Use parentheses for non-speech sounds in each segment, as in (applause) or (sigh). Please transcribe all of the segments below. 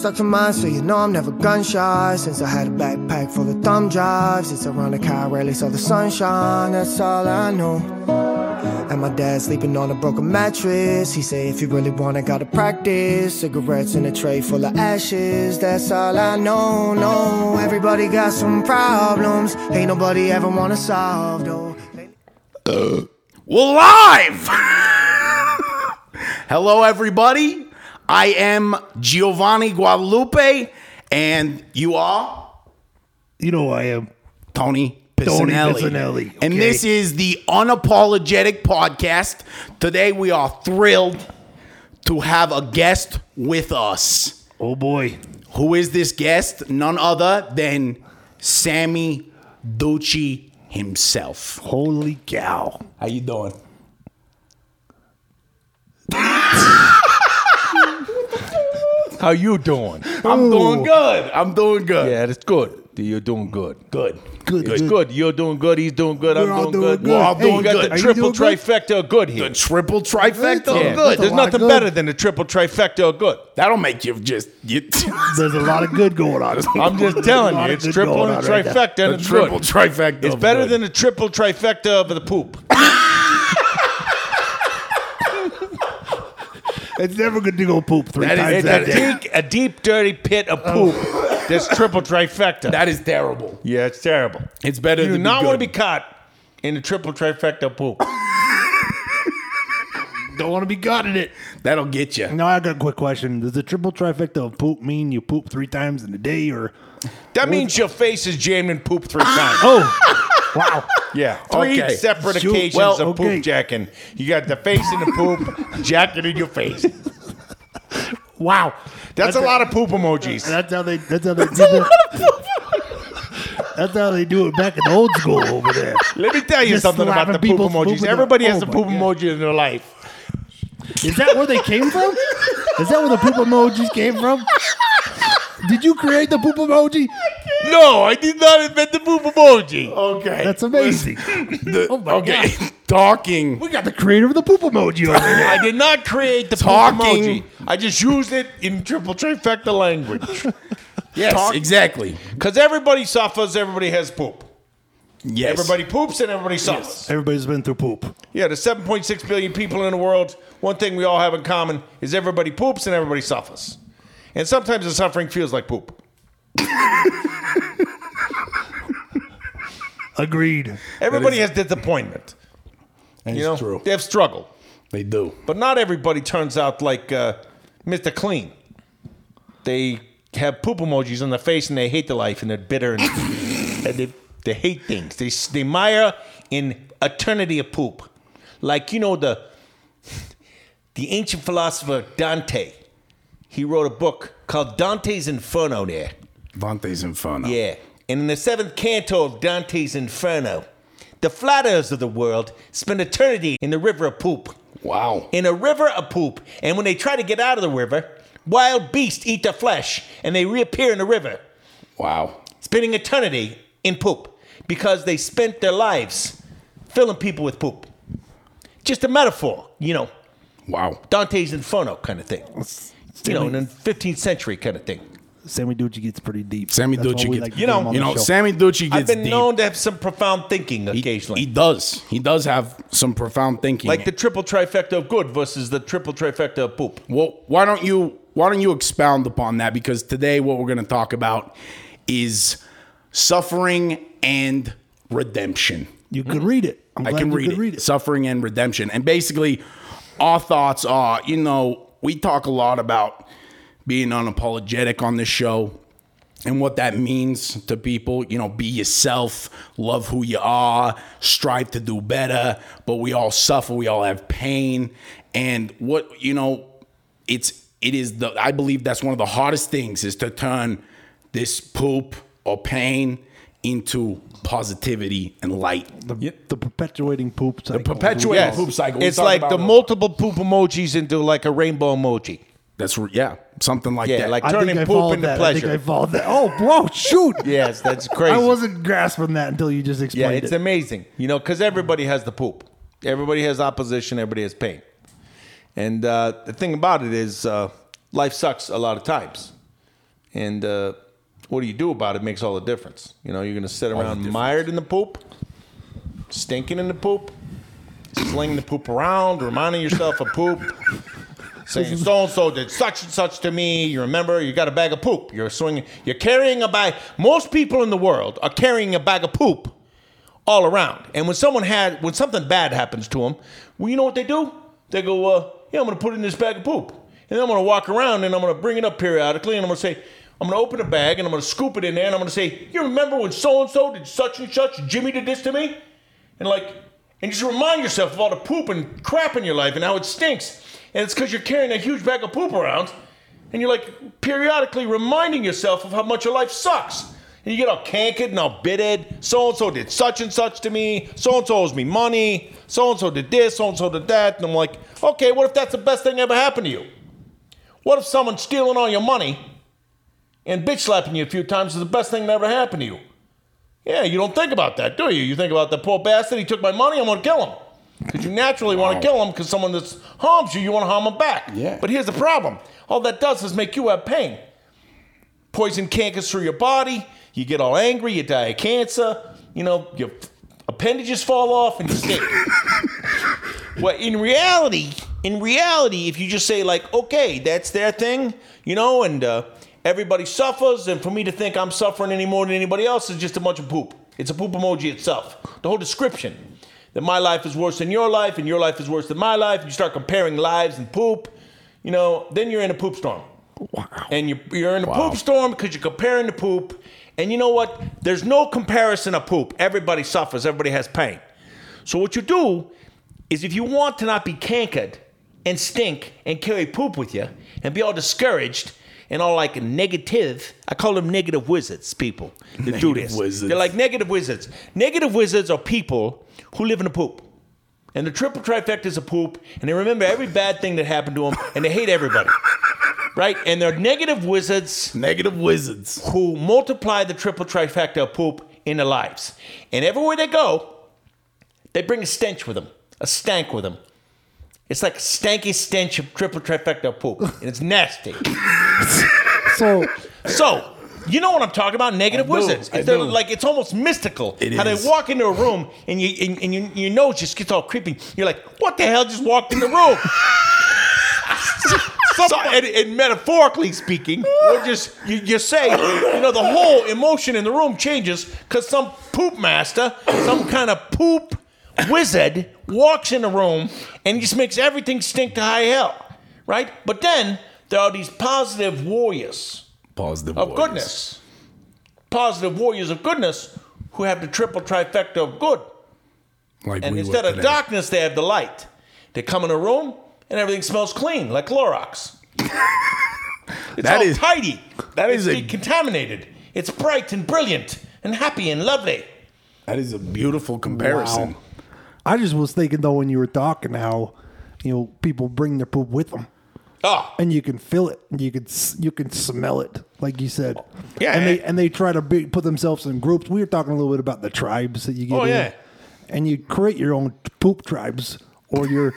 stuck to mine, so you know I'm never gun shy. Since I had a backpack full of thumb drives, it's around the car, rarely saw the sunshine. That's all I know. And my dad sleeping on a broken mattress. He say, if you really want it, gotta practice. Cigarettes in a tray full of ashes. That's all I know. No, everybody got some problems. Ain't nobody ever wanna solve though. We're live! (laughs) Hello, everybody. I am Giovanni Guadalupe, and you are You know I am. Tony Tony Pisanelli. Pisanelli, And okay. this is the Unapologetic Podcast. Today, we are thrilled to have a guest with us. Oh boy. Who is this guest? None other than Sammy Duchet himself. Holy cow. How you doing? How you doing? I'm doing good. I'm doing good. Yeah, that's good. You're doing good. Good. Good, It's good. good. You're doing good. He's doing good. We're I'm all doing doing good. good. We're all Hey, doing We got good. the Are you triple doing good? trifecta of good here. The triple trifecta. Yeah. Yeah. Good. There's lot of nothing good. better than the triple trifecta of good. That'll make you just you, (laughs) There's a lot of good going on. I'm just telling you, it's triple and on right trifecta, and the it's triple good. trifecta. It's of better good. than the triple trifecta of the poop. (laughs) It's never good to go poop three That is- times It's that a day. deep, a deep, dirty pit of poop. (laughs) That's triple trifecta. That is terrible. yeah, it's terrible. It's better You do than not want to be caught in the triple trifecta of poop. (laughs) Don't want to be caught in it. That'll get you. Now I got a quick question. Does the triple trifecta of poop mean you poop three times in a day or That means your face is jammed in poop three (laughs) times. Oh wow. Yeah, three Okay. separate Shoot. occasions Well, of okay. poop jacking. You got the face in the poop, (laughs) jacking in your face. Wow. That's, a lot of poop emojis. That's how they that's how they do it. (laughs) That's how they do it back in the old school over there. Let me tell you Just something about the poop people's emojis. Everybody has Oh a my poop emoji in their life. Is that where they came from? Is that where the poop emojis came from? Did you create the poop emoji? No, I did not invent the poop emoji. Okay. That's amazing. The- (laughs) Oh my okay. (laughs) Talking. We got the creator of the poop emoji over there. I did not create the Talking. poop emoji. I just used it in triple trifecta language. (laughs) Yes, Talk- exactly. Because everybody suffers, everybody has poop. Yes. Everybody poops and everybody suffers. Everybody's been through poop. Yeah, there's 7.6 billion people in the world. One thing we all have in common is everybody poops and everybody suffers. And sometimes the suffering feels like poop. Agreed. Everybody has disappointment. That's You know, true. they have struggle. They do. But not everybody turns out like uh, Mr. Clean. They have poop emojis on their face and they hate the life and they're bitter and, (laughs) and they, they hate things. They, they mire in eternity of poop. Like, you know, the, the ancient philosopher Dante. He wrote a book called Dante's Inferno there. Vante's Inferno. Yeah. And in the seventh canto of Dante's Inferno, the flatterers of the world spend eternity in the river of poop. Wow. In a river of poop. And when they try to get out of the river, wild beasts eat their flesh and they reappear in the river, Wow. spending eternity in poop because they spent their lives filling people with poop. Just a metaphor, you know, Wow. Dante's Inferno kind of thing. You know, in the 15th century kind of thing. Sammy Duchet gets pretty deep. Sammy That's Duchet gets- like You know- You know. Sammy Duchet gets I've been deep. known to have some profound thinking occasionally. He, does. He does have some profound thinking. like the triple trifecta of good versus the triple trifecta of poop. Well, why don't you why don't you expound upon that? Because today what we're going to talk about is suffering and redemption. You can read it. I'm I glad can you read it. read it. Suffering and redemption. And basically, our thoughts are, you know, we talk a lot about being unapologetic on this show and what that means to people. You know, be yourself, love who you are, strive to do better. But we all suffer, we all have pain. And what, you know, it's, it is the, I believe that's one of the hardest things is to turn this poop or pain into positivity and light. The, the perpetuating poop cycle. The perpetuating Yes. poop cycle. It's like the multiple poop emojis into like a rainbow emoji. That's yeah, something like Yeah, that. like turning I poop into that. I pleasure. think I followed that. Oh, whoa, shoot. (laughs) yes, that's (laughs) crazy. I wasn't grasping that until you just explained. It. Yeah, it's it. amazing. You know, because everybody has the poop. Everybody has opposition. Everybody has pain. And uh, the thing about it is, uh, life sucks a lot of times. And uh, what do you do about it makes all the difference. You know, you're going to sit around mired in the poop, stinking in the poop, slinging the poop around, reminding yourself of poop, saying so and so did such and such to me. You remember, you got a bag of poop. You're swinging, you're carrying a bag. Most people in the world are carrying a bag of poop all around. And when someone had, when something bad happens to them, well, you know what they do? They go, uh, yeah, I'm going to put in this bag of poop. And then I'm going to walk around and I'm going to bring it up periodically and I'm going to say, I'm going to open a bag and I'm going to scoop it in there and I'm going to say, you remember when so and so did such and such? Jimmy did this to me? And like, and just remind yourself of all the poop and crap in your life and how it stinks. And it's because you're carrying a huge bag of poop around and you're like periodically reminding yourself of how much your life sucks. And you get all cankered and all bitted. So and so did such and such to me. So and so owes me money. So and so did this. So and so did that. And I'm like, okay, what if that's the best thing ever happened to you? What if someone stealing all your money and bitch slapping you a few times is the best thing that ever happened to you? Yeah, you don't think about that, do you? You think about the poor bastard. He took my money. I'm gonna kill him because you naturally want to kill them because someone that harms you, you want to harm them back. Yeah. But here's the problem: all that does is make you have pain. Poison cankers through your body. You get all angry. You die of cancer. You know your appendages fall off and you stink. (laughs) well, in reality, in reality, if you just say like, okay, that's their thing, you know, and uh, everybody suffers, and for me to think I'm suffering any more than anybody else is just a bunch of poop. It's a poop emoji itself. The whole description that my life is worse than your life, and your life is worse than my life. You start comparing lives and poop, you know, then you're in a poop storm. Wow. And you're, you're in a Wow. poop storm because you're comparing the poop. And you know what? There's no comparison of poop. Everybody suffers, everybody has pain. So, what you do is if you want to not be cankered and stink and carry poop with you and be all discouraged and all like negative, I call them negative wizards, people that do Negative this. wizards. They're like negative wizards. Negative wizards are people who live in a poop. And the triple trifecta is a poop, and they remember every bad thing that happened to them, and they hate everybody. Right? And they're negative wizards Negative wizards. who multiply the triple trifecta of poop in their lives. And everywhere they go, they bring a stench with them, a stank with them. It's like a stanky stench of triple trifecta poop, and it's nasty. (laughs) So So, you know what I'm talking about? Negative I do, wizards. I It's they're do. like it's almost mystical. It how is. they walk into a room and you and, and you, your nose just gets all creepy. You're like, what the hell just walked in the room? (laughs) so, and, and metaphorically speaking, or just you, you say, you know, the whole emotion in the room changes because some poop master, some kind of poop wizard walks in the room and he just makes everything stink to high hell, right? But then there are these positive warriors Positive of warriors. goodness. Positive warriors of goodness who have the triple trifecta of good. Like And we instead of today. darkness, they have the light. They come in a room and everything smells clean, like Clorox. (laughs) it's That all is- tidy. that it's is a- decontaminated. It's bright and brilliant and happy and lovely. That is a beautiful comparison. Wow. I just was thinking though when you were talking how you know people bring their poop with them. Oh, and you can feel it. You can you can smell it, like you said. Yeah, and they and- they try to be, put themselves in groups. We were talking a little bit about the tribes that you get. Oh, in. yeah. and you create your own poop tribes or your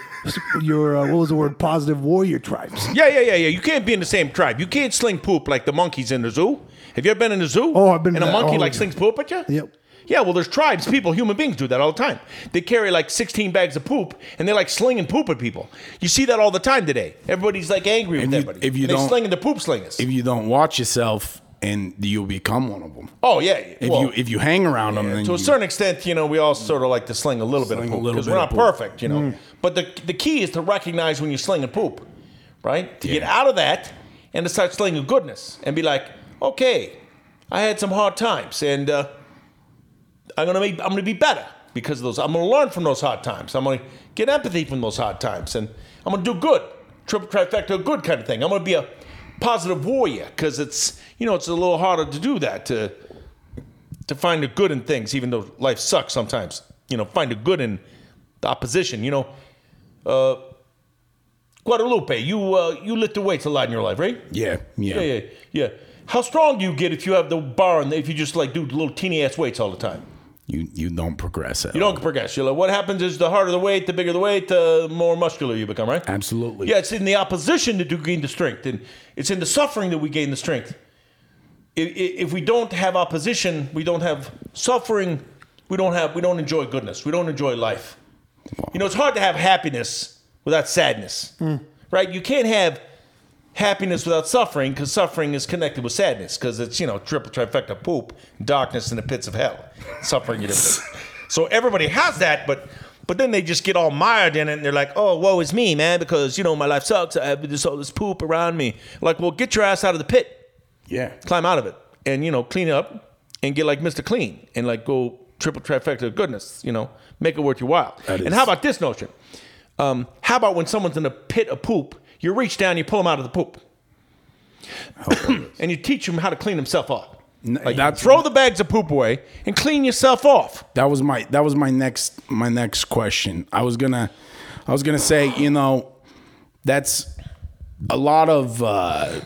your uh, what was the word? Positive warrior tribes. yeah, yeah, yeah, yeah. You can't be in the same tribe. You can't sling poop like the monkeys in the zoo. Have you ever been in the zoo? Oh, I've been And a monkey like slings poop at you? Yep. Yeah, well, there's tribes, people, human beings do that all the time. They carry like 16 bags of poop, and they're like slinging poop at people. You see that all the time today. Everybody's like angry with you- everybody. if you And they don't- slinging the poop slingers. If you don't watch yourself, and you'll become one of them. oh yeah. If well, you if you hang around them, then to you, a certain extent, you know, we all sort of like to sling a little bit of Sling a poop little because we're of not poop. perfect, you know. But the the key is to recognize when you're slinging poop, right? To get Yeah. out of that and to start slinging goodness and be like, okay, I had some hard times and uh, I'm gonna be I'm gonna be better because of those. I'm gonna learn from those hard times. I'm gonna get empathy from those hard times and I'm gonna do good. Triple trifecta, good kind of thing. I'm gonna be a positive warrior because it's you know it's a little harder to do that to to find the good in things, even though life sucks sometimes. You know, find the good in the opposition. You know, uh, Guadalupe, you uh, you lift the weights a lot in your life, right? yeah, yeah, Yeah, yeah, yeah. How strong do you get if you have the bar and if you just like do little teeny ass weights all the time? You you don't progress at You don't progress. You're like, what happens is the harder the weight, the bigger the weight, the more muscular you become, right? Absolutely. Yeah, it's in the opposition that you gain the strength, and it's in the suffering that we gain the strength. if, if we don't have opposition, we don't have suffering, we don't have we don't enjoy goodness, we don't enjoy life. You know, it's hard to have happiness without sadness, hmm. right? You can't have happiness without suffering because suffering is connected with sadness because it's you know triple trifecta poop, darkness in the pits of hell, suffering so everybody has that, but but then they just get all mired in it and they're like, oh, woe is me, man, because you know my life sucks. I have this all this poop around me. Like, well, get your ass out of the pit Yeah. climb out of it and you know clean up and get like Mr. Clean and like go triple trifecta of goodness, you know, make it worth your while. And how about this notion? Um, how about when someone's in a pit of poop, you reach down, you pull them out of the poop, (clears throat) and you teach them how to clean themselves up. Like that's- throw the bags of poop away and clean yourself off. That was my that was my next my next question. I was gonna I was gonna say, you know, that's a lot of uh,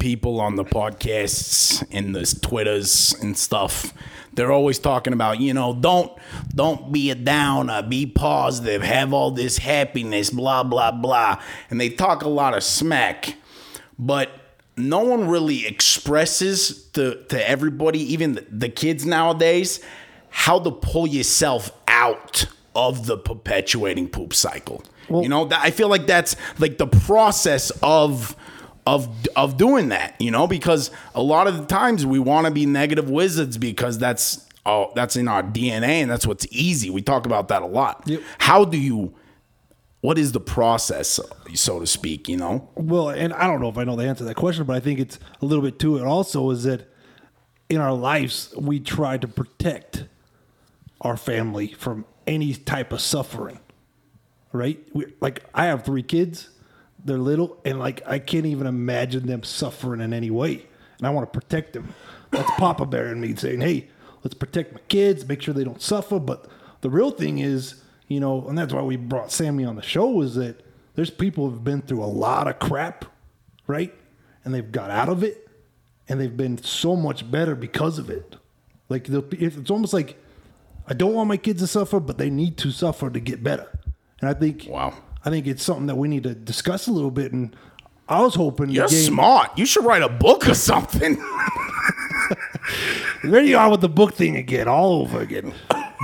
people on the podcasts and the Twitters and stuff. They're always talking about, you know, don't don't be a downer, be positive, have all this happiness, blah blah blah, and they talk a lot of smack, but no one really expresses to to everybody, even the, the kids nowadays, how to pull yourself out of the perpetuating poop cycle. you know, that, I feel like that's like the process of of of doing that, you know, because a lot of the times we want to be negative wizards because that's oh that's in our DNA and that's what's easy. We talk about that a lot. How do you what is the process, so to speak, you know? Well, and I don't know if I know the answer to that question, but I think it's a little bit to it also is that in our lives, we try to protect our family from any type of suffering, right? We, like, I have three kids, they're little, and like, I can't even imagine them suffering in any way. And I want to protect them. That's Papa Bear and me saying, hey, let's protect my kids, make sure they don't suffer. But the real thing is, you know, and that's why we brought Sammy on the show is that there's people who've been through a lot of crap, right? And they've got out of it and they've been so much better because of it. Like it's it's almost like I don't want my kids to suffer, but they need to suffer to get better. And I think Wow. I think it's something that we need to discuss a little bit. And I was hoping You're game, smart. You should write a book or something. (laughs) There you are with the book thing again, all over again.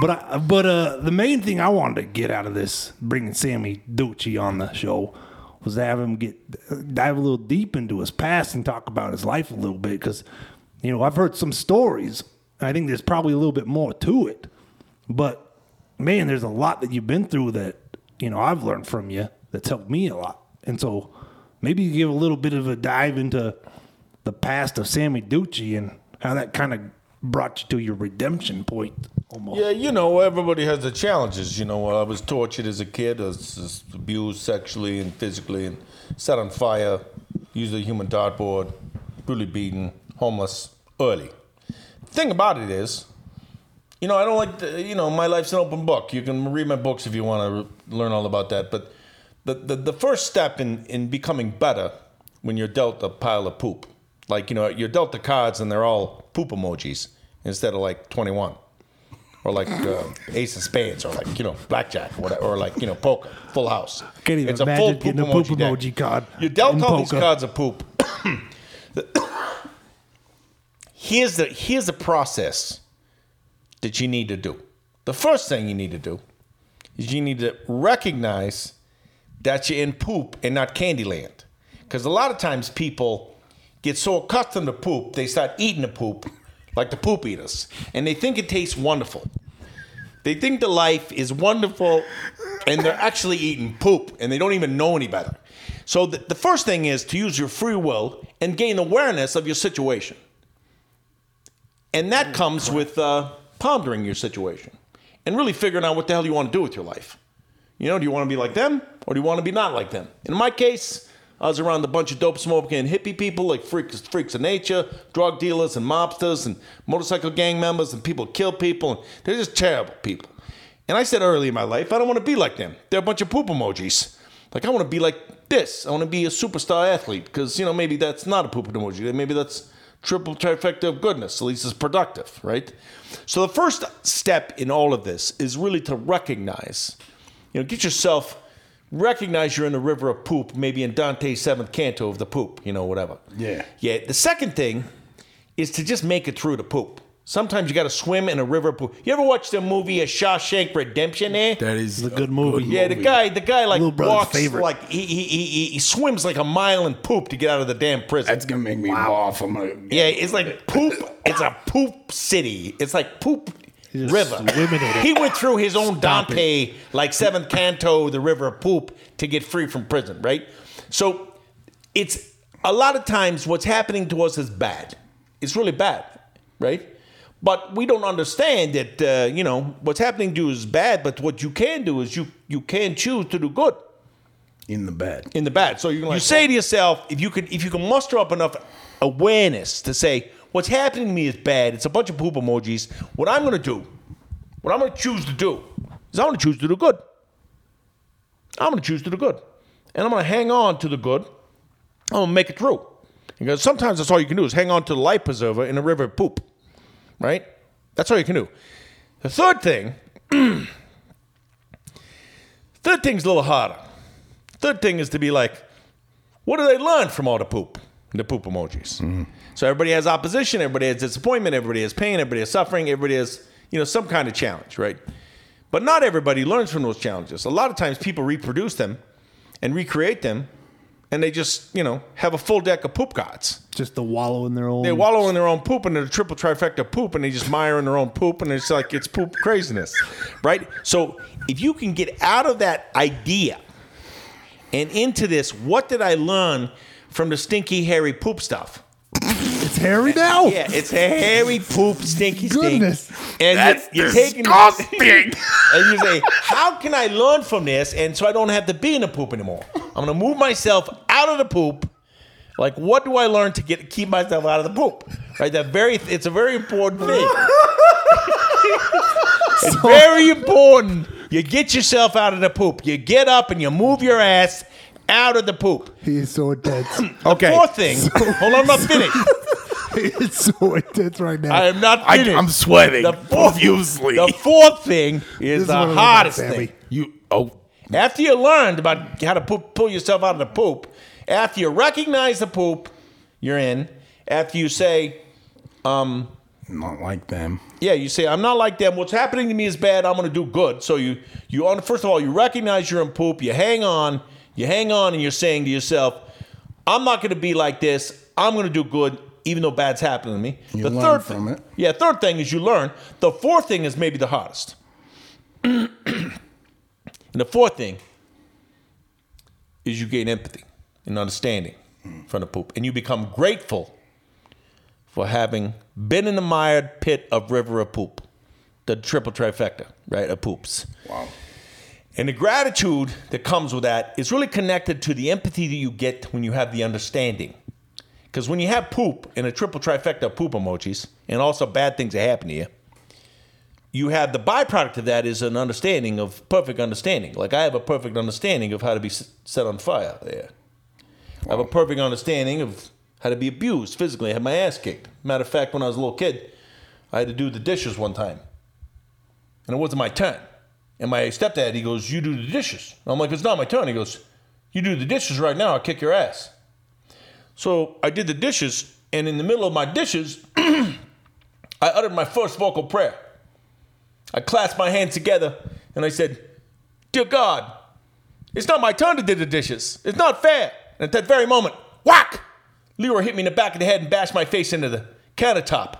But I, but uh, the main thing I wanted to get out of this, bringing Sammy Duchet on the show, was to have him get dive a little deep into his past and talk about his life a little bit. Because you know I've heard some stories. I think there's probably a little bit more to it. But man, there's a lot that you've been through that you know I've learned from you that's helped me a lot. And so maybe you give a little bit of a dive into the past of Sammy Duchet and how that kind of brought you to your redemption point almost. Yeah, you know, everybody has their challenges. You know, I was tortured as a kid, I was, abused sexually and physically, and set on fire, used a human dartboard, brutally beaten, homeless, early. thing about it is, you know, I don't like, the, you know, my life's an open book. You can read my books if you want to learn all about that. But the, the, the first step in, in becoming better when you're dealt a pile of poop, like, you know, you're dealt the cards and they're all poop emojis instead of like 21 or like uh, ace of spades or like, you know, blackjack or, whatever, or like, you know, poker, full house. Can't even it's a imagine full poop a poop emoji, emoji card You're dealt all these poker. cards of poop. (coughs) here's the here's the process that you need to do. The first thing you need to do is you need to recognize that you're in poop and not Candyland. Because a lot of times people get so accustomed to poop, they start eating the poop like the poop eaters, and they think it tastes wonderful. They think the life is wonderful, and they're actually eating poop, and they don't even know any better. So the, the first thing is to use your free will and gain awareness of your situation. And that comes with uh, pondering your situation and really figuring out what the hell you want to do with your life. You know, do you want to be like them or do you want to be not like them? In my case, I was around a bunch of dope smoking hippie people like freaks, freaks of nature, drug dealers and mobsters and motorcycle gang members and people kill people. And they're just terrible people. And I said early in my life, I don't want to be like them. They're a bunch of poop emojis. Like, I want to be like this. I want to be a superstar athlete because, you know, maybe that's not a poop emoji. Maybe that's triple trifecta of goodness. At least it's productive, right? So the first step in all of this is really to recognize, you know, get yourself, recognize you're in the river of poop, maybe in Dante's seventh canto of the poop, you know, whatever. Yeah. Yeah. The second thing is to just make it through the poop. Sometimes you got to swim in a river poop. You ever watch the movie A Shawshank Redemption? Eh? That is a good movie. Yeah, the guy, the guy like Little walks favorite. like he, he he he he swims like a mile in poop to get out of the damn prison. That's gonna make me laugh. I'm gonna, yeah, it's like poop. It's a poop city. It's like poop river. swimming in it. He went through his own Stop Dante like seventh canto, the river of poop, to get free from prison. Right. So it's a lot of times what's happening to us is bad. It's really bad, right? But we don't understand that uh, you know what's happening to you is bad. But what you can do is you you can choose to do good in the bad. in the bad. So you say to yourself, if you could, if you can muster up enough awareness to say, what's happening to me is bad. It's a bunch of poop emojis. What I'm going to do, what I'm going to choose to do, is I'm going to choose to do good. I'm going to choose to do good, and I'm going to hang on to the good. I'm going to make it through. Because sometimes that's all you can do is hang on to the life preserver in a river of poop, right? That's all you can do. The third thing, (clears throat) third thing's a little harder. Third thing is to be like, what do they learn from all the poop? The poop emojis. Mm-hmm. So everybody has opposition, everybody has disappointment, everybody has pain, everybody has suffering, everybody has, you know, some kind of challenge, right? But not everybody learns from those challenges. A lot of times people reproduce them and recreate them, and they just, you know, have a full deck of poop gods. Just the wallow in their own. They wallow in their own poop and they're a triple trifecta poop and they just mire in their own poop and it's like it's poop craziness. Right? So if you can get out of that idea and into this, what did I learn from the stinky hairy poop stuff? It's hairy now. (laughs) Yeah, it's a hairy poop stinky stink. Goodness. And That's you're, you're taking disgusting. (laughs) and you say, how can I learn from this and so I don't have to be in the poop anymore? I'm gonna move myself out of the poop. Like, what do I learn to get keep myself out of the poop? Right? That very it's a very important thing. (laughs) it's very important. You get yourself out of the poop. You get up and you move your ass out of the poop. He is so intense. Okay. Fourth thing, hold on, I'm not finished. (laughs) is so intense right now. I am not I, finished. I'm sweating The (laughs) fourth, profusely. the fourth thing is is the I hardest about thing. you oh After you learned about how to pu- pull yourself out of the poop, after you recognize the poop you're in, after you say, um, not like them. yeah, you say, I'm not like them. What's happening to me is bad. I'm going to do good. So you, you on first of all, you recognize you're in poop. You hang on. You hang on, and you're saying to yourself, I'm not going to be like this. I'm going to do good, even though bad's happening to me. You the learn third from thing- it. Yeah, third thing is you learn. The fourth thing is maybe the hardest. (clears throat) and the fourth thing is you gain empathy and understanding from the poop, and you become grateful for having been in the mired pit of river of poop, the triple trifecta, right, of poops. Wow. And the gratitude that comes with that is really connected to the empathy that you get when you have the understanding. Because when you have poop and a triple trifecta of poop emojis, and also bad things that happen to you, you have the byproduct of that is an understanding of perfect understanding. Like I have a perfect understanding of how to be set on fire there. I have a perfect understanding of how to be abused physically. I had my ass kicked. Matter of fact, when I was a little kid, I had to do the dishes one time. And it wasn't my turn. And my stepdad, he goes, You do the dishes. I'm like, It's not my turn. He goes, You do the dishes right now, I'll kick your ass. So I did the dishes, and in the middle of my dishes, (clears throat) I uttered my first vocal prayer. I clasped my hands together and I said, Dear God, it's not my turn to do the dishes. It's not fair. And at that very moment, whack! Leroy hit me in the back of the head and bashed my face into the countertop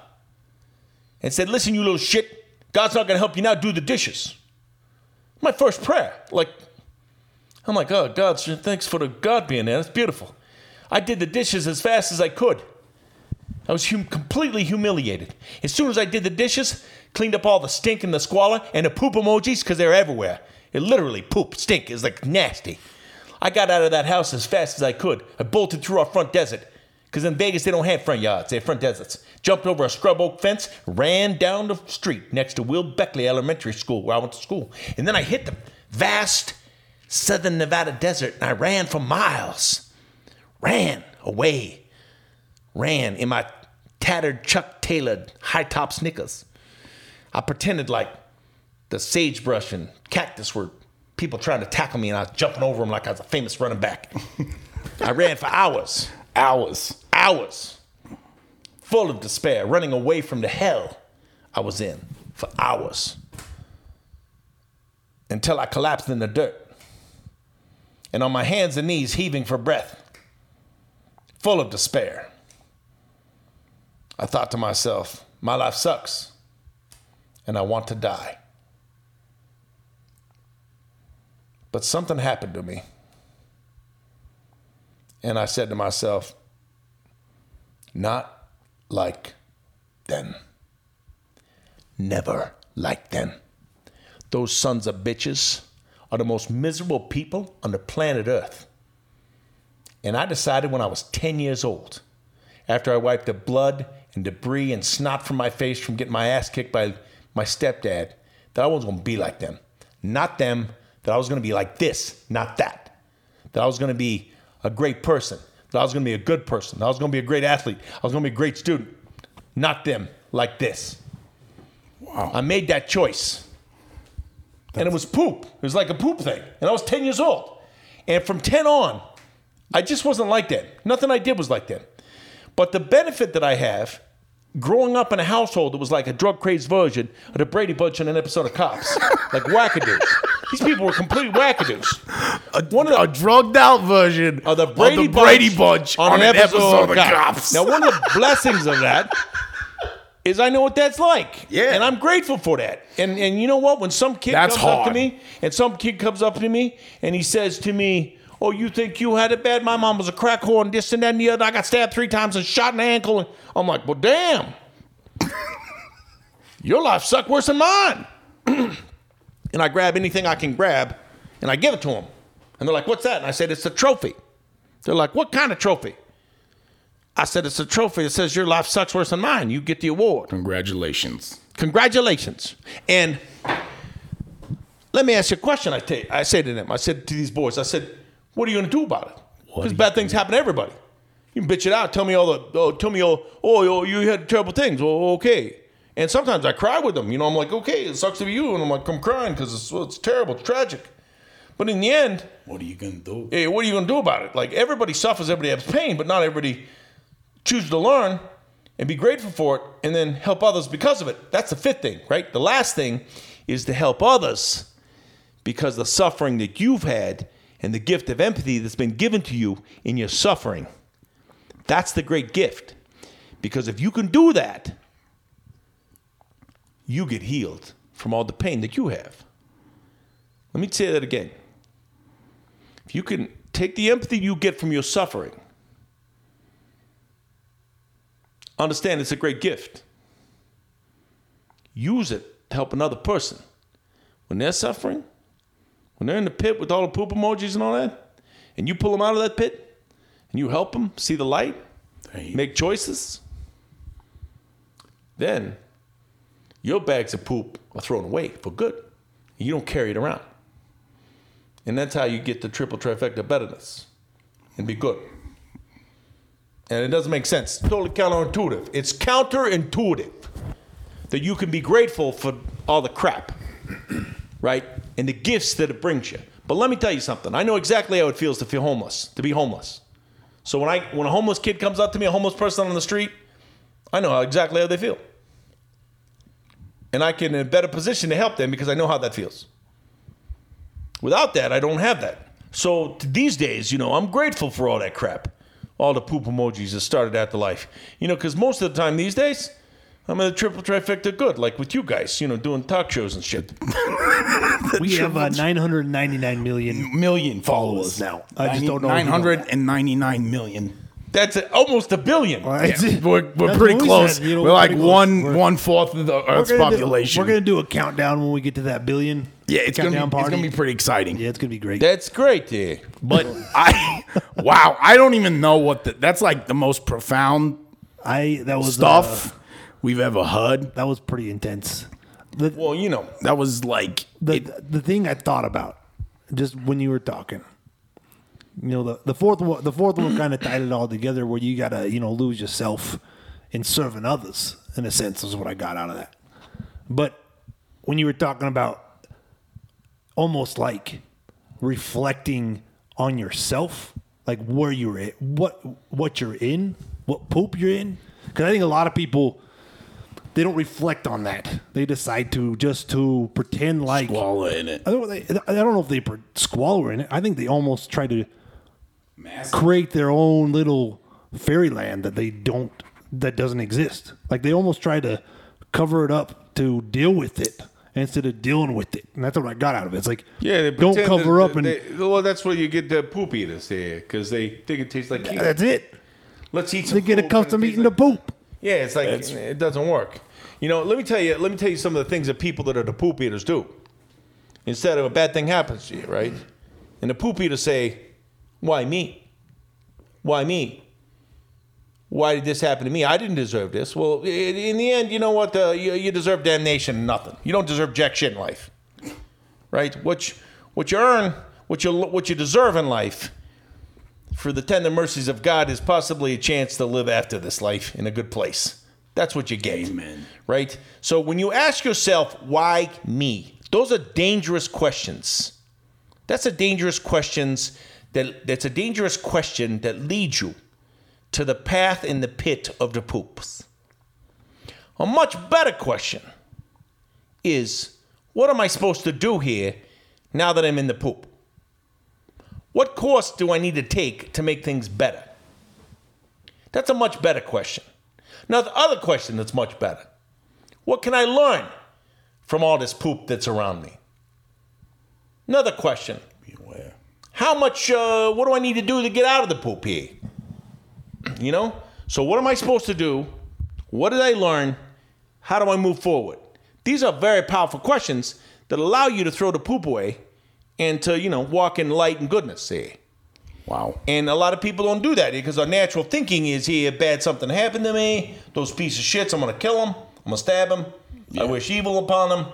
and said, Listen, you little shit, God's not gonna help you now do the dishes. My first prayer. Like, I'm like, oh, God, thanks for the God being there. That's beautiful. I did the dishes as fast as I could. I was hum- completely humiliated. As soon as I did the dishes, cleaned up all the stink and the squalor and the poop emojis because they're everywhere. It literally poop, stink is like nasty. I got out of that house as fast as I could. I bolted through our front desert because in Vegas they don't have front yards, they have front deserts. Jumped over a scrub oak fence, ran down the street next to Will Beckley Elementary School where I went to school. And then I hit the vast southern Nevada desert and I ran for miles. Ran away ran in my tattered Chuck Taylor high top sneakers. I pretended like the sagebrush and cactus were people trying to tackle me, and I was jumping over them like I was a famous running back. I ran for hours, Hours. hours. full of despair, running away from the hell I was in for hours until I collapsed in the dirt and on my hands and knees, heaving for breath, full of despair. I thought to myself, my life sucks and I want to die. But something happened to me. And I said to myself, not like then. Never like then. Those sons of bitches are the most miserable people on the planet Earth. And I decided when I was 10 years old, after I wiped the blood and debris and snot from my face from getting my ass kicked by my stepdad, that I was gonna be like them. Not them, that I was gonna be like this, not that. That I was gonna be a great person, that I was gonna be a good person, that I was gonna be a great athlete, I was gonna be a great student. Not them, like this. Wow. I made that choice. and it was poop. It was like a poop thing. And I was 10 years old. And from 10 on, I just wasn't like that. Nothing I did was like that. But the benefit that I have, growing up in a household that was like a drug crazed version of the Brady Bunch on an episode of Cops, (laughs) like wackadoos. These people were complete wackadoos. One of a drugged out version Of the Brady, Brady Bunch on, an episode, of Cops. Cops. Now, one of the (laughs) blessings of that is I know what that's like. Yeah. And I'm grateful for that. And and you know what? When some kid That's comes up to me and some kid comes up to me and he says to me, Oh, you think you had it bad? My mom was a crack whore and this and that and the other. I got stabbed three times and shot in the ankle. And I'm like, well, damn. (coughs) Your life sucked worse than mine. (coughs) and I grab anything I can grab and I give it to them. And they're like, what's that? And I said, it's a trophy. They're like, what kind of trophy? I said, it's a trophy that says your life sucks worse than mine. You get the award. Congratulations. Congratulations. And let me ask you a question. I, ta- I say to them, I said to these boys, I said, what are you going to do about it? Because bad things happen to everybody. You can bitch it out. Tell me all the, oh, tell me all, oh, oh, you had terrible things. Oh, okay. And sometimes I cry with them. You know, I'm like, okay, it sucks to be you. And I'm like, I'm crying because it's, it's terrible. It's tragic. But in the end, What are you gonna do? hey, what are you going to do about it? Like, everybody suffers, everybody has pain, but not everybody chooses to learn and be grateful for it and then help others because of it. That's the fifth thing, right? The last thing is to help others because the suffering that you've had and the gift of empathy that's been given to you in your suffering. That's the great gift. Because if you can do that, you get healed from all the pain that you have. Let me say that again. If you can take the empathy you get from your suffering, understand it's a great gift. Use it to help another person. When they're suffering, when they're in the pit with all the poop emojis and all that, and you pull them out of that pit and you help them see the light, make choices, then your bags of poop are thrown away for good. You don't carry it around. And that's how you get the triple trifecta of betterness and be good. And it doesn't make sense. Totally counterintuitive. It's counterintuitive that you can be grateful for all the crap, (clears throat) right? And the gifts that it brings you. But let me tell you something. I know exactly how it feels to feel homeless, to be homeless. So when I when a homeless kid comes up to me, a homeless person on the street, I know how exactly how they feel. And I can in a better position to help them because I know how that feels. Without that, I don't have that. So these days, you know, I'm grateful for all that crap. All the poop emojis that started after life. You know, because most of the time these days, I'm in the triple trifecta good, like with you guys, you know, doing talk shows and shit. (laughs) We have uh, 999 million. million followers now. I just don't know if you know Nine hundred and ninety-nine million. That's a, almost a billion. Right? We're, we're That's pretty what we close. said, you know, we're like pretty close. one We're- one fourth of the Earth's We're gonna do- population. we're going to do a countdown when we get to that billion. yeah, it's gonna be countdown it's party. gonna be pretty exciting. Yeah, it's going to be great. That's great, yeah. But (laughs) I, wow, I don't even know what the, that's like the most profound I that was stuff uh, we've ever heard. that was pretty intense. The, Well, you know, That was like the it- the thing I thought about just when you were talking. You know, the, the fourth one the fourth one kind of tied it all together where you gotta, you know, lose yourself in serving others, in a sense, is what I got out of that. But when you were talking about almost like reflecting on yourself, like where you're at, what what you're in, what poop you're in, Because I think a lot of people they don't reflect on that. They decide to just to pretend like Swallow in it. I don't, they, I don't know if they pre- squalor in it. I think they almost try to create their own little fairyland that they don't that doesn't exist. Like they almost try to cover it up to deal with it instead of dealing with it. And that's what I got out of it. It's like Yeah, they don't cover that up and they- well, that's where you get the poop eaters here because they think it tastes like Keenan. that's it. Let's eat some They get accustomed and it eating the poop. Yeah, it's like it doesn't work. You know, let me tell you. Let me tell you some of the things that people that are the poop eaters do. Instead of a bad thing happens to you, right? And the poop eaters say, "Why me? Why me? Why did this happen to me? I didn't deserve this." Well, in the end, you know what? Uh, you, you deserve damnation nothing. You don't deserve jack shit in life, right? What you, what you earn, what you what you deserve in life for the tender mercies of God is possibly a chance to live after this life in a good place. That's what you get. Amen. Right? So when you ask yourself, why me? Those are dangerous questions. That's a dangerous questions that that's a dangerous question that leads you to the path in the pit of the poops. A much better question is what am I supposed to do here now that I'm in the poop? What course do I need to take to make things better? That's a much better question. Now, the other question that's much better what can I learn from all this poop that's around me? Another question Beware. how much, uh, what do I need to do to get out of the poop here? (clears throat) You know? So, what am I supposed to do? What did I learn? How do I move forward? These are very powerful questions that allow you to throw the poop away and to, you know, walk in light and goodness here. Wow. And a lot of people don't do that because our natural thinking is here, bad something happened to me. Those piece of shits, I'm going to kill them. I'm going to stab them. I wish evil upon them.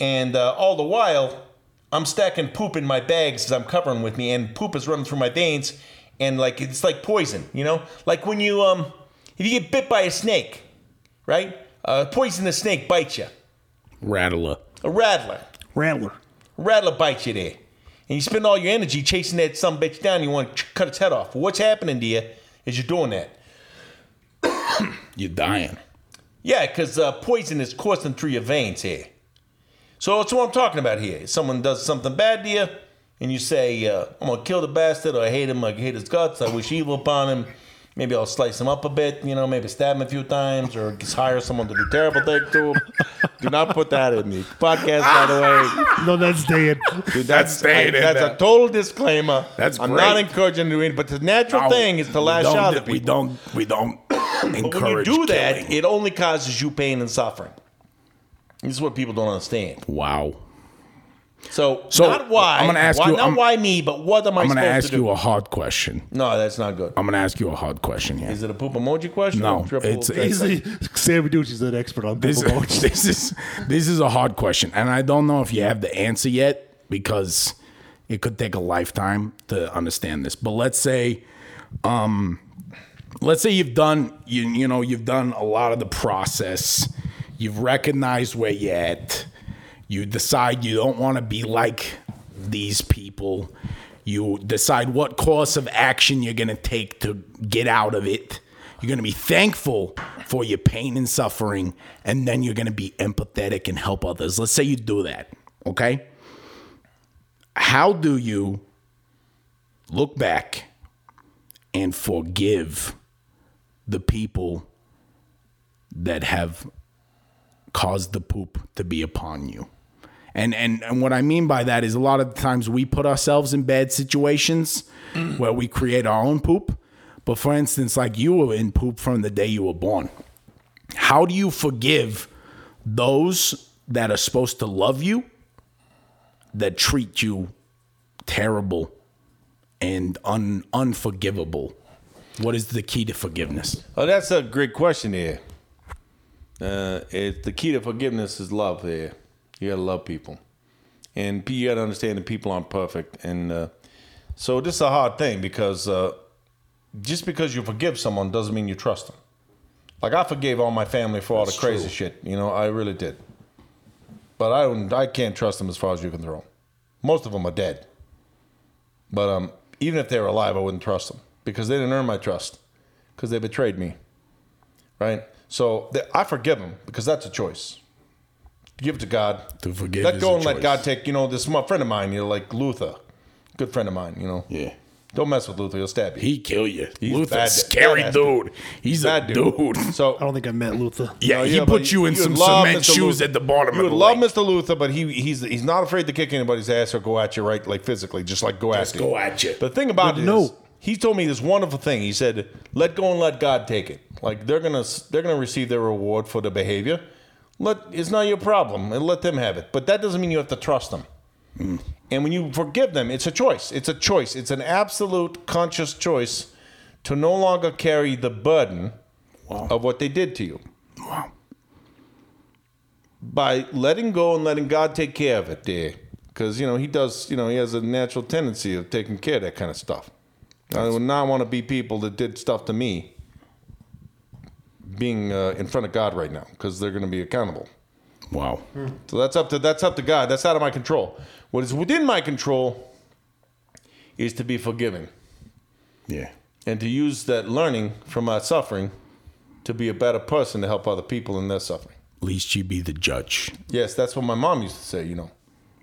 And uh, all the while, I'm stacking poop in my bags as I'm covering with me, and poop is running through my veins. And like it's like poison, you know? Like when you, um, if you get bit by a snake, right? A poisonous snake bites you. Rattler. A rattler. Rattler. rattler bites you there. And you spend all your energy chasing that some bitch down, you want to cut its head off. What's happening to you is you're doing that. (coughs) You're dying. Yeah, because uh, poison is coursing through your veins here. So that's what I'm talking about here. Someone does something bad to you, and you say, uh, I'm going to kill the bastard, or I hate him, or I hate his guts, I wish evil upon him. Maybe I'll slice him up a bit, you know, maybe stab him a few times, or just hire someone to do terrible things to him. do not put that in the podcast, by the way. No, that's dead. Dude, That's staying in that's a total disclaimer. That's I'm great. not encouraging doing it, but the natural thing is to lash out at people. We don't. We don't (coughs) but when you encourage do that, it only causes you pain and suffering. This is what people don't understand. wow. So, So, not why. I'm gonna ask why, you- Not I'm- why me, but what am I I'm gonna ask to do? you a hard question. no, that's not good. I'm gonna ask you a hard question here. Is it a poop emoji question? No, or it's- translate? it's- He's (laughs) Sam Duchet's an expert on This, poop (laughs) emojis. this is this is a hard question, and I don't know if you have the answer yet because it could take a lifetime to understand this. But let's say, um, let's say you've done you you know you've done a lot of the process, you've recognized where you're at, you decide you don't want to be like these people. You decide what course of action you're going to take to get out of it. You're going to be thankful for your pain and suffering, and then you're going to be empathetic and help others. Let's say you do that, okay? How do you look back and forgive the people that have caused the poop to be upon you? And, and and what I mean by that is a lot of times we put ourselves in bad situations where we create our own poop. But for instance, like you were in poop from the day you were born. How do you forgive those that are supposed to love you that treat you terrible and un, unforgivable? What is the key to forgiveness? Oh, that's a great question here. Uh, it, the key to forgiveness is love. There, you gotta love people, and you gotta understand that people aren't perfect. And uh, so this is a hard thing because uh, just because you forgive someone doesn't mean you trust them. Like I forgave all my family for all the crazy shit. You know, I really did. But I don't. I can't trust them as far as you can throw 'em. Most of them are dead. But um, even if they were alive, I wouldn't trust them because they didn't earn my trust because they betrayed me right? So th- I forgive them because that's a choice. Give it to God. To forgive Let go and let. God take. You know, this my friend of mine. You know, like Luther, good friend of mine. You know, Yeah. Don't mess with Luther. He'll stab you. He kill you. He's Luther's bad- scary badass dude. He's Bad a dude. (laughs) So I don't think I met Luther. Yeah, No, he yeah, put you in would some cement Mr. shoes Luther. at the bottom You of would the love lake. Mr. Luther, but he he's he's not afraid to kick anybody's ass or go at you right, like physically, just like go Just at you. go at you. The thing about Good it to is, he told me this wonderful thing. He said, "Let go and let God take it. Like they're gonna they're gonna receive their reward for the behavior. Let it's not your problem, and let them have it. But that doesn't mean you have to trust them. Hmm. And when you forgive them, it's a choice. It's a choice. It's an absolute conscious choice to no longer carry the burden Wow. of what they did to you Wow. by letting go and letting God take care of it there. Because, you know, he does, you know, he has a natural tendency of taking care of that kind of stuff. I would not want to be people that did stuff to me being uh, in front of God right now because they're going to be accountable. Wow. So that's up to that's up to God. That's out of my control. What is within my control is to be forgiving Yeah. and to use that learning from my suffering to be a better person to help other people in their suffering. Least you be the judge. Yes, that's what my mom used to say, you know.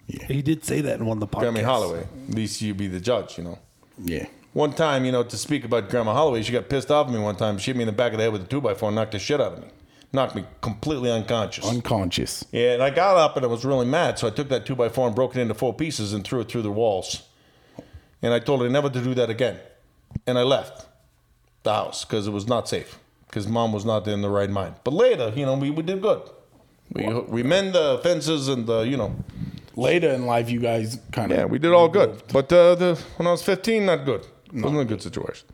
Yeah. He did say that in one of the podcasts. Grandma Holloway. At least you be the judge, you know. Yeah. One time, you know, to speak about Grandma Holloway, she got pissed off at me one time. She hit me in the back of the head with a two by four and knocked the shit out of me. Knocked me completely unconscious. Unconscious. yeah, and I got up and I was really mad, so I took that two by four and broke it into four pieces and threw it through the walls. And I told her never to do that again. And I left the house because it was not safe. Because mom was not in the right mind. But later, you know, we, we did good. We we mend the fences and the, you know, Later in life, you guys kind of Yeah, we did all good. But uh, the when I was 15, not good. Wasn't a good situation.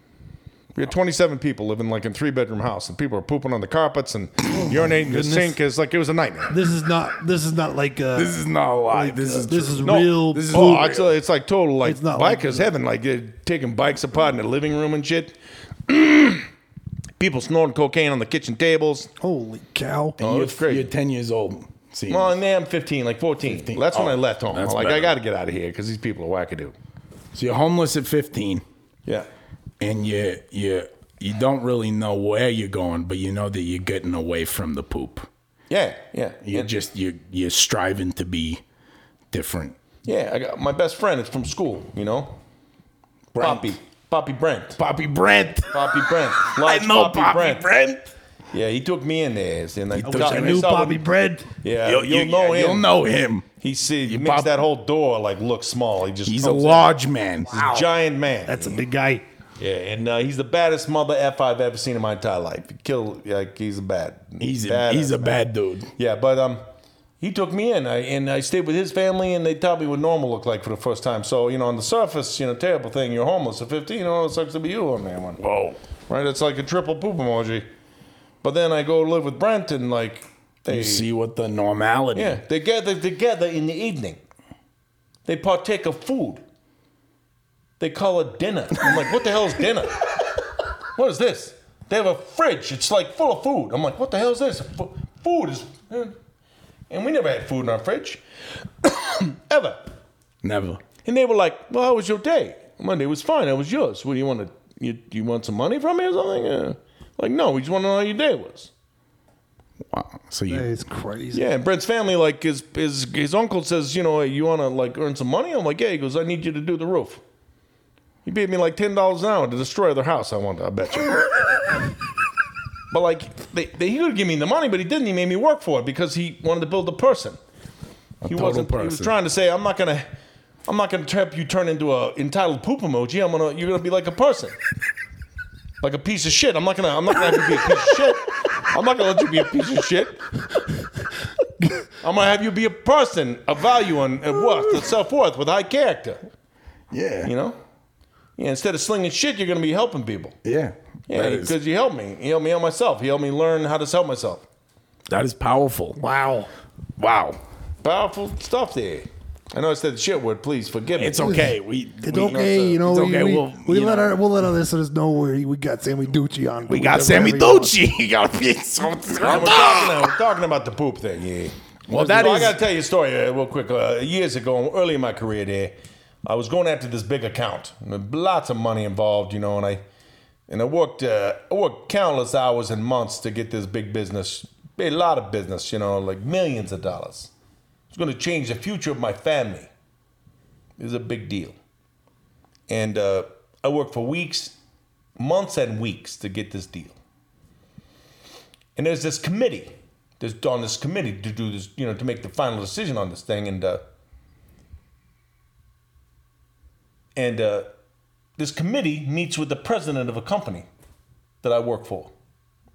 We had 27 people living like in three bedroom house, and people were pooping on the carpets and urinating in the Goodness. sink. It's like it was a nightmare. This is not. This is not like. Uh, This is not a lie. this is this true. is No, real. this is- Oh, poop. it's, uh, it's like total like It's not like- bikers heaven. Like they're taking bikes apart in the living room and shit. (clears throat) people snorting cocaine on the kitchen tables. Holy cow! Oh, you're, it's crazy. You're 10 years old. See, Well, and then I'm 15, like 14. 15. That's when Oh, I left home. that's like I better. got to get out of here because these people are wackadoo. so you're homeless at 15, Yeah. and you you you don't really know where you're going, but you know that you're getting away from the poop. Yeah, yeah. You're And- just you you're striving to be different. Yeah, I got my best friend. is from school, you know. Poppy, Poppy Brent, Poppy Brent. Poppy Brent. (laughs) I Large know Poppy Brent. Yeah, he took me in there, and I, Wish I knew Bobby Bread. Yeah, You'll, you'll you, know him. You'll know him. He see, he makes pop- that whole door like look small. He just He's a comes in. large man. He's a giant man. That's a big guy. yeah, and uh, he's the baddest mother f I've ever seen in my entire life. He kill like he's a bad. He's a, bad he's a man. bad dude. Yeah, but um, he took me in, I, and I stayed with his family, and they taught me what normal looked like for the first time. So you know, on the surface, you know, terrible thing. You're homeless at 15. Oh, it sucks to be you on that one. Whoa. Right? It's like a triple poop emoji. But then I go live with Brent, and like they You see what the normality. yeah, they gather together in the evening. They partake of food. They call it dinner. I'm like, what the hell is dinner? (laughs) what is this? They have a fridge. It's like full of food. I'm like, what the hell is this? Fu- Food is, eh. and we never had food in our fridge, (coughs) ever. Never. And they were like, well, how was your day? Monday was fine. How was yours? What do you want to? You, you want some money from me or something? Uh, like, no, we just want to know how your day was. Wow. So you That is crazy. Yeah, and Brent's family, like his his his uncle says, you know, you want to like earn some money? I'm like, yeah. He goes, I need you to do the roof. He paid me like ten dollars an hour to destroy their house. I want, I bet you. (laughs) but like, they, they, he could give me the money, but he didn't. He made me work for it because he wanted to build a person. he total wasn't. He was trying to say, I'm not gonna, I'm not gonna help you turn into a entitled poop emoji. I'm gonna, you're gonna be like a person, (laughs) like a piece of shit. I'm not gonna, I'm not gonna have you be a piece of shit. I'm not gonna let you be a piece of shit. I'm gonna have you be a person of value and, and worth, and self worth with high character. Yeah. You know, yeah. Instead of slinging shit, you're gonna be helping people. Yeah. Yeah, that, is, because you helped me. You helped me help myself. You helped me learn how to help myself. that is powerful. Wow. Wow. Powerful stuff there. I know I said the shit word. Please forgive me. It's okay. We It's we, okay, you know. it's we, okay, we, we'll- we you let know. our we'll let our listeners know where we got Sammy Duchet on. We got Sammy Duchet. (laughs) You got to be so. And we're, talking, (laughs) we're talking about the poop thing. Yeah. Well, that I is- got to tell you a story uh, real quick. Uh, years ago, early in my career, there, I was going after this big account. Lots of money involved, you know, and I And I worked, uh, I worked countless hours and months to get this big business, a lot of business, you know, like millions of dollars. It's going to change the future of my family. It was a big deal. And uh, I worked for weeks, months and weeks to get this deal. And there's this committee, there's on this committee to do this, you know, to make the final decision on this thing. And uh, and uh, this committee meets with the president of a company that I work for.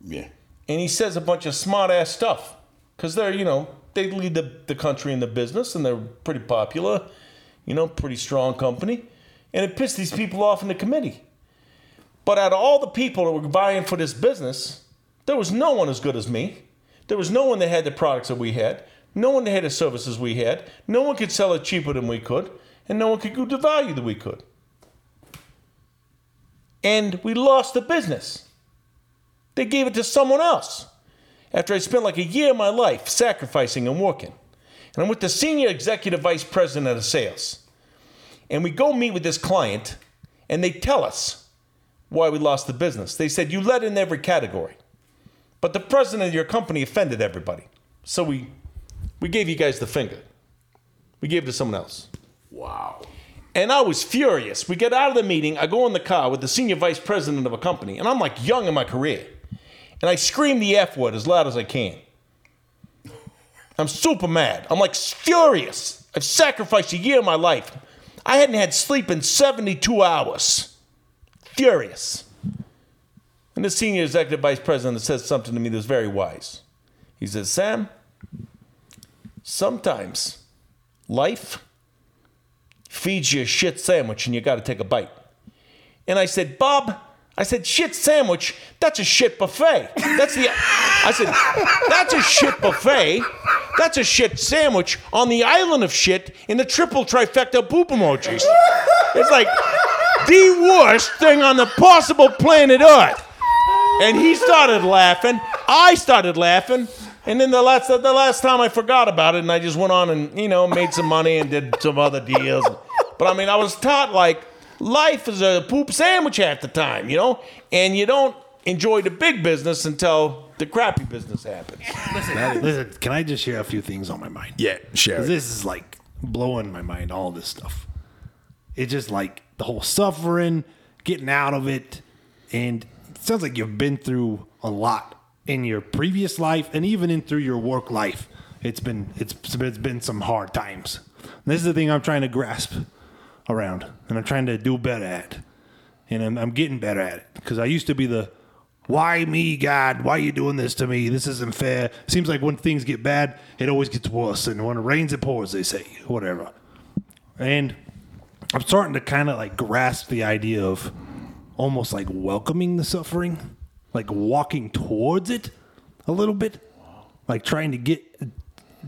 Yeah. And he says a bunch of smart ass stuff because they're, you know, they lead the, the country in the business and they're pretty popular, you know, pretty strong company. And it pissed these people off in the committee. But out of all the people that were buying for this business, there was no one as good as me. There was no one that had the products that we had, no one that had the services we had, no one could sell it cheaper than we could, and no one could give the value that we could. And we lost the business. They gave it to someone else after I spent like a year of my life sacrificing and working. And I'm with the senior executive vice president of sales. And we go meet with this client, and they tell us why we lost the business. They said, You let in every category, but the president of your company offended everybody. So we, we gave you guys the finger. We gave it to someone else. Wow. And I was furious. We get out of the meeting. I go in the car with the senior vice president of a company, and I'm like young in my career. And I scream the F word as loud as I can. I'm super mad. I'm like furious. I've sacrificed a year of my life. I hadn't had sleep in 72 hours. Furious. And the senior executive vice president says something to me that's very wise. He says, Sam, sometimes life feeds you a shit sandwich and you got to take a bite. And I said, Bob, I said, shit sandwich, that's a shit buffet. That's the, I said, that's a shit buffet. That's a shit sandwich on the island of shit in the triple trifecta poop emojis. It's like the worst thing on the possible planet Earth. And he started laughing. I started laughing. And then the last the last time I forgot about it, and I just went on and you know made some money and did some other deals. But I mean, I was taught like life is a poop sandwich half the time, you know, and you don't enjoy the big business until the crappy business happens. Listen, listen. can I just share a few things on my mind? Yeah, share 'Cause it. This is like blowing my mind, all this stuff. It's just like the whole suffering, getting out of it. And it sounds like you've been through a lot in your previous life and even in through your work life. It's been it's it's been some hard times. And this is the thing I'm trying to grasp around and I'm trying to do better at. And I'm, I'm getting better at it because I used to be the why me, God? Why are you doing this to me? This isn't fair. Seems like when things get bad, it always gets worse. And when it rains, it pours, they say, whatever. And I'm starting to kind of like grasp the idea of almost like welcoming the suffering, like walking towards it a little bit, like trying to get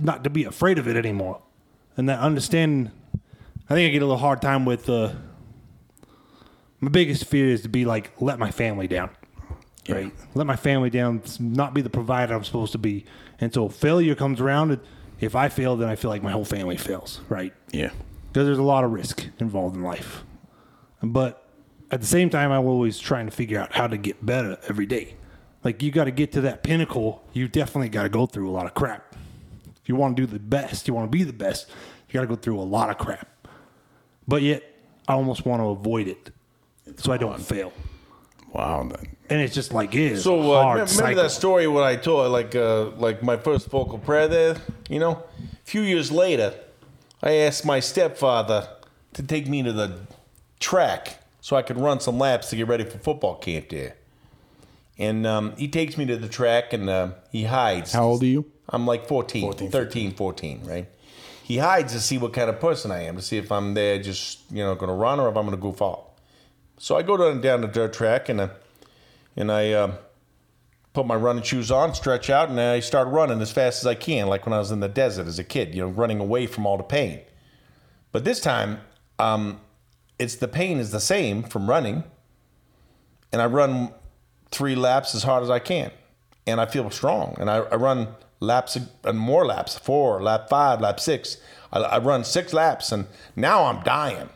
not to be afraid of it anymore. And that understanding, I think I get a little hard time with uh, my biggest fear is to be like, let my family down. Right? Let my family down, not be the provider I'm supposed to be. And so failure comes around. If I fail, then I feel like my whole family fails. Right? Yeah. because there's a lot of risk involved in life. But at the same time, I'm always trying to figure out how to get better every day. Like you got to get to that pinnacle, you definitely got to go through a lot of crap. If you want to do the best, you want to be the best, you got to go through a lot of crap. But yet, I almost want to avoid it, so I don't fail. Wow. That, And it's just like it is So a uh, hard remember cycle. that story what I told, like uh, like my first vocal prayer there. You know, a few years later, I asked my stepfather to take me to the track so I could run some laps to get ready for football camp there. And um, he takes me to the track and uh, he hides. how old are you? I'm like 14, 14, 13, 14, right? He hides to see what kind of person I am, to see if I'm there just, you know, going to run or if I'm going to goof off. So I go down, down the dirt track and, uh, and I uh, put my running shoes on, stretch out, and I start running as fast as I can, like when I was in the desert as a kid, you know, running away from all the pain. But this time, um, it's the pain is the same from running, and I run three laps as hard as I can, and I feel strong, and I, I run laps and more laps, four, lap five, lap six. I, I run six laps, and now I'm dying.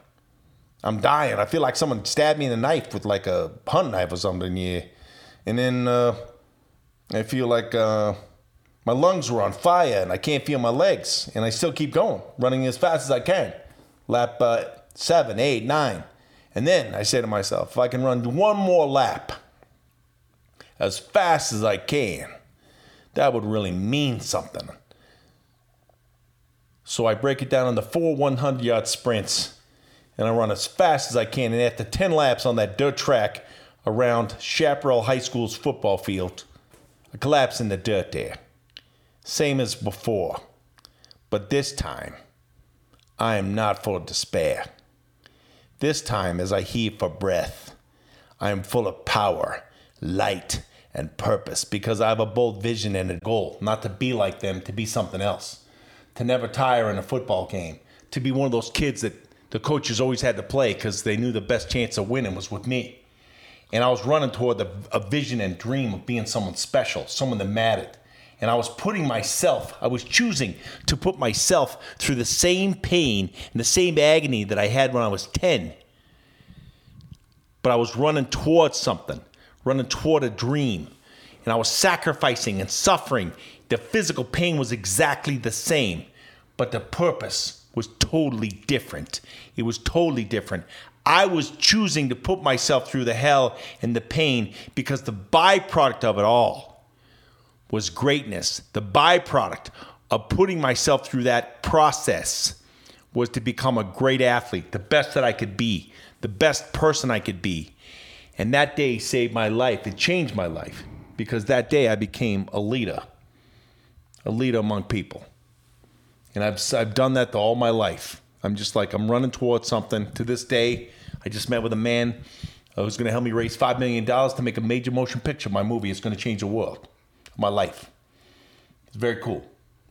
I'm dying. I feel like someone stabbed me in the knife with like a hunt knife or something. Yeah, and then uh, I feel like uh, my lungs were on fire and I can't feel my legs, and I still keep going, running as fast as I can. Lap uh, seven, eight, nine, and then I say to myself, if I can run one more lap as fast as I can, that would really mean something. So I break it down into four 100 yard sprints and I run as fast as I can. And after 10 laps on that dirt track around Chaparral High School's football field, I collapse in the dirt there. Same as before. But this time, I am not full of despair. This time, as I heave for breath, I am full of power, light, and purpose because I have a bold vision and a goal not to be like them, to be something else, to never tire in a football game, to be one of those kids that the coaches always had to play because they knew the best chance of winning was with me. And I was running toward the, a vision and dream of being someone special, someone that mattered. And I was putting myself, I was choosing to put myself through the same pain and the same agony that I had when I was 10. But I was running towards something, running toward a dream. And I was sacrificing and suffering. The physical pain was exactly the same, but the purpose was totally different. It was totally different. I was choosing to put myself through the hell and the pain because the byproduct of it all was greatness. The byproduct of putting myself through that process was to become a great athlete, the best that I could be, the best person I could be. And that day saved my life. It changed my life because that day I became a leader, a leader among people. And I've, I've done that all my life. I'm just like, I'm running towards something. To this day, I just met with a man uh, who's going to help me raise $5 million to make a major motion picture. My movie is going to change the world, my life. It's very cool.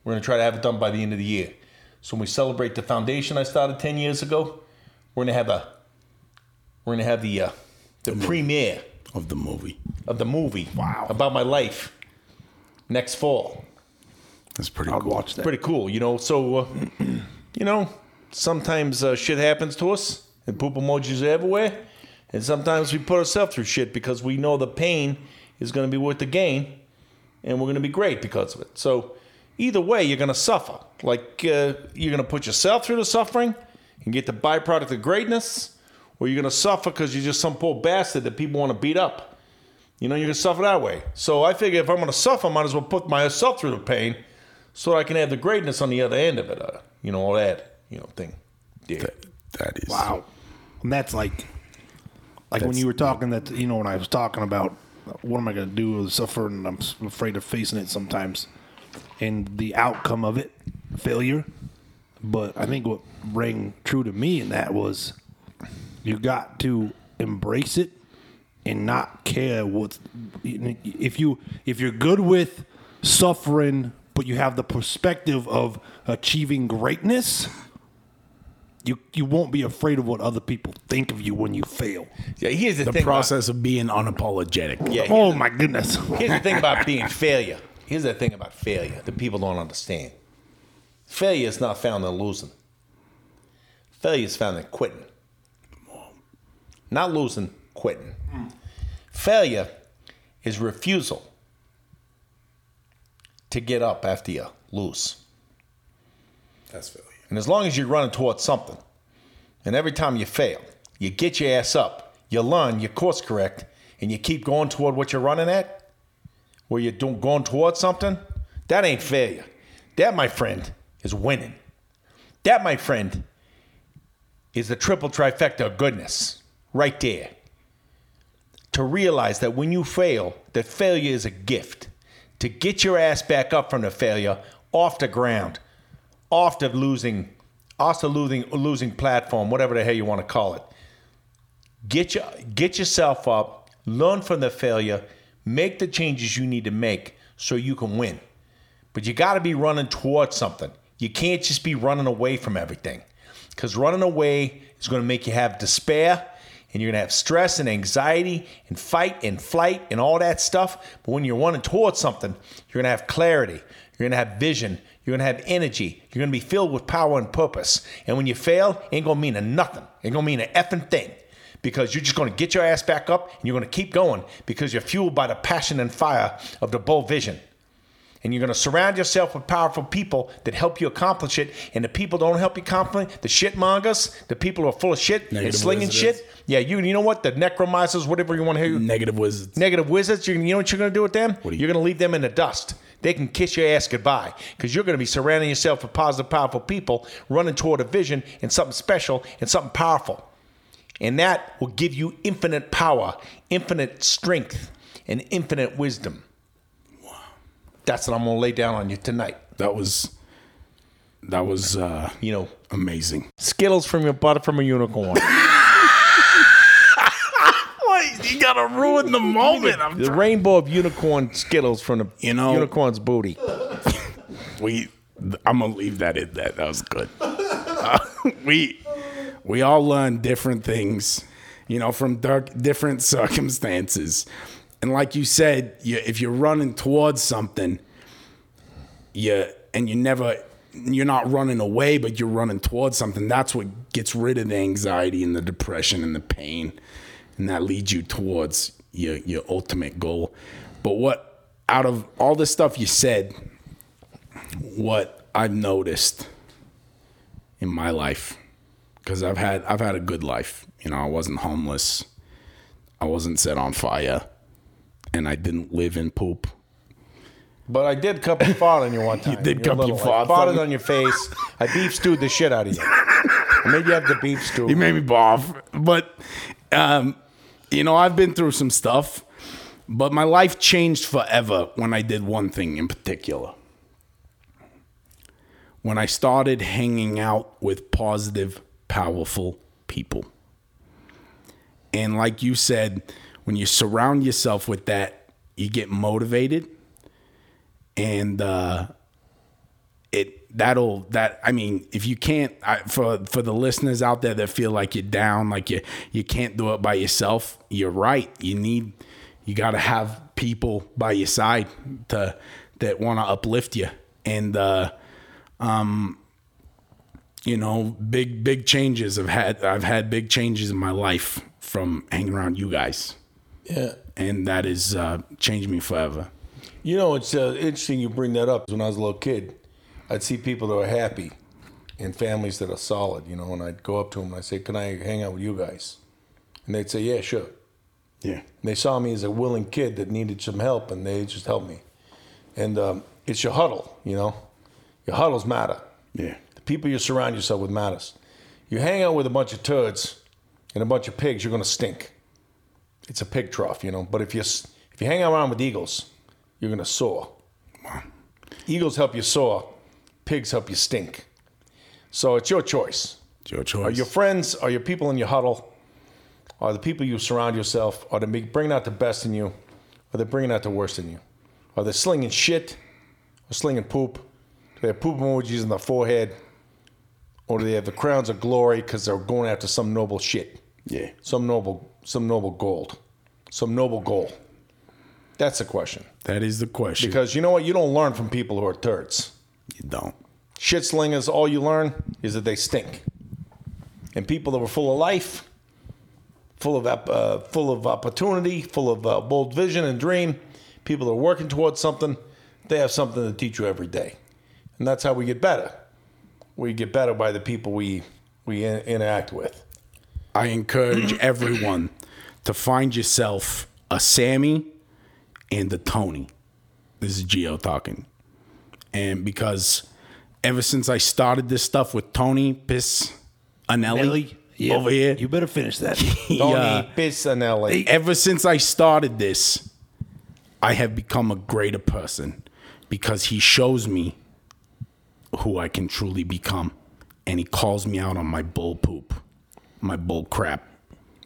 We're going to try to have it done by the end of the year. So when we celebrate the foundation I started 10 years ago, we're going to have a, we're going to have the, uh, the premiere of the movie. of the movie wow. about my life next fall. That's pretty I'd cool. watch that. Pretty cool, you know. So, uh, (clears throat) you know, sometimes uh, shit happens to us, and poop emojis are everywhere. And sometimes we put ourselves through shit because we know the pain is going to be worth the gain, and we're going to be great because of it. So, either way, you're going to suffer. Like uh, you're going to put yourself through the suffering and get the byproduct of greatness, or you're going to suffer because you're just some poor bastard that people want to beat up. You know, you're going to suffer that way. So I figure if I'm going to suffer, I might as well put myself through the pain so that I can have the greatness on the other end of it. Uh, you know, all that, you know, thing. Yeah. That, that is Wow. And that's like, like when you were talking that, you know, when I was talking about what am I going to do with suffer and I'm afraid of facing it sometimes and the outcome of it, failure. But I think what rang true to me in that was you got to embrace it and not care what if you if you're good with suffering but you have the perspective of achieving greatness you you won't be afraid of what other people think of you when you fail. Yeah, here's the, the thing. process of being unapologetic. Yeah, Oh my goodness. (laughs) Here's the thing about being failure. Here's the thing about failure that people don't understand. Failure is not found in losing. Failure is found in quitting. Not losing, quitting. Failure is refusal to get up after you lose. That's failure. And as long as you're running towards something, and every time you fail, you get your ass up, you learn, you course correct, and you keep going toward what you're running at, where you're doing, going towards something, that ain't failure. That, my friend, is winning. That, my friend, is the triple trifecta of goodness right there. To realize that when you fail, that failure is a gift. To get your ass back up from the failure off the ground, off the losing, off the losing, losing platform, whatever the hell you want to call it. Get your, get yourself up, learn from the failure, make the changes you need to make so you can win. But you got to be running towards something. You can't just be running away from everything, because running away is going to make you have despair, and you're gonna have stress and anxiety and fight and flight and all that stuff. But when you're running towards something, you're gonna have clarity, you're gonna have vision, you're gonna have energy, you're gonna be filled with power and purpose. And when you fail, it ain't gonna mean a nothing. Ain't gonna mean an effing thing. Because you're just gonna get your ass back up and you're gonna keep going because you're fueled by the passion and fire of the bold vision and you're going to surround yourself with powerful people that help you accomplish it. And the people don't help you accomplish the shitmongers, the people who are full of shit and slinging wizards. shit. Yeah, you you know what? The necromancers, whatever you want to hear. Negative wizards. Negative wizards, you, you know what you're going to do with them? do you- you're going to leave them in the dust. They can kiss your ass goodbye because you're going to be surrounding yourself with positive, powerful people running toward a vision and something special and something powerful. And that will give you infinite power, infinite strength, and infinite wisdom. That's what I'm to lay down on you tonight. That was that was uh You know, amazing. Skittles from your butt from a unicorn. (laughs) You gotta ruin the moment. I'm the rainbow of unicorn Skittles from the You know- unicorn's booty. (laughs) we I'm gonna leave that in that. That was good. Uh, (laughs) we we all learn different things, you know, from dark, different circumstances. And like you said, you, if you're running towards something, you and you never you're not running away, but you're running towards something. That's what gets rid of the anxiety and the depression and the pain, and that leads you towards your your ultimate goal. But what out of all the stuff you said, what I've noticed in my life because I've had I've had a good life. You know, I wasn't homeless. I wasn't set on fire. And I didn't live in poop. But I did cup your fart on you one (laughs) time. did You're cup your little. I farted on your face. I beef stewed the shit out of you. I made you have the beef stew. You made me barf. But um, you know, I've been through some stuff. But my life changed forever when I did one thing in particular. When I started hanging out with positive, powerful people. And like you said, when you surround yourself with that, you get motivated. And uh, it that'll that I mean, if you can't I, for for the listeners out there that feel like you're down, like you you can't do it by yourself, you're right. You need you got to have people by your side to that want to uplift you. And uh, um, you know, big big changes. I've had I've had big changes in my life from hanging around you guys, Yeah. and that has uh, changed me forever. You know, it's uh, interesting you bring that up. When I was a little kid, I'd see people that were happy and families that are solid, you know, and I'd go up to them and I'd say, Can I hang out with you guys? And they'd say, Yeah, sure. Yeah, And they saw me as a willing kid that needed some help and they just helped me. And um, it's your huddle, you know, your huddles matter. yeah, The people you surround yourself with matters. You hang out with a bunch of turds and a bunch of pigs, you're gonna stink. It's a pig trough, you know. But if you if you hang around with eagles, you're gonna soar. Eagles help you soar. Pigs help you stink. So it's your choice. it's your choice. Are your friends? Are your people in your huddle? Are the people you surround yourself? Are they bringing out the best in you? Are they bringing out the worst in you? Are they slinging shit or slinging poop? Do they have poop emojis in their forehead? Or do they have the crowns of glory because they're going after some noble shit? yeah, Some noble, some noble gold, some noble goal. That's the question. that is the question. Because you know what? You don't learn from people who are turds. you don't. Shit slingers, all you learn is that they stink. And people that were full of life, full of uh, full of opportunity, full of uh, bold vision and dream, people that are working towards something, they have something to teach you every day, and that's how we get better. We get better by the people we we in- interact with. I encourage (clears throat) everyone to find yourself a Sammy and a Tony. This is Geo talking. And because ever since I started this stuff with Tony Piss Anelli Ellie, yeah, over here, You better finish that. he, (laughs) Tony uh, Pisanelli. ever since I started this, I have become a greater person because he shows me who I can truly become. And he calls me out on my bull poop, my bull crap,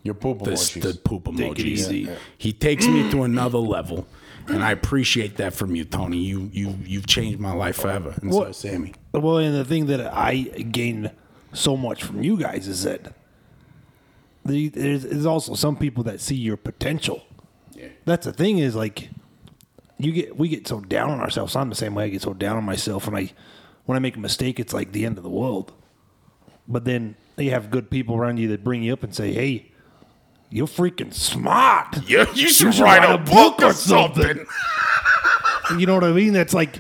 Your poop the, emojis. the poop Take it emojis. easy. He takes me to another level. And I appreciate that from you, Tony. You you you've changed my life forever. And so What- has Sammy. well, and the thing that I gain so much from you guys is that the, there's, there's also some people that see your potential. Yeah. That's the thing is like, you get we get so down on ourselves. I'm the same way. I get so down on myself, and I when I make a mistake, it's like the end of the world. But then you have good people around you that bring you up and say, "Hey, you're freaking smart." (laughs) Yeah, you should, should write, write a book book or or something. (laughs) You know what I mean? That's like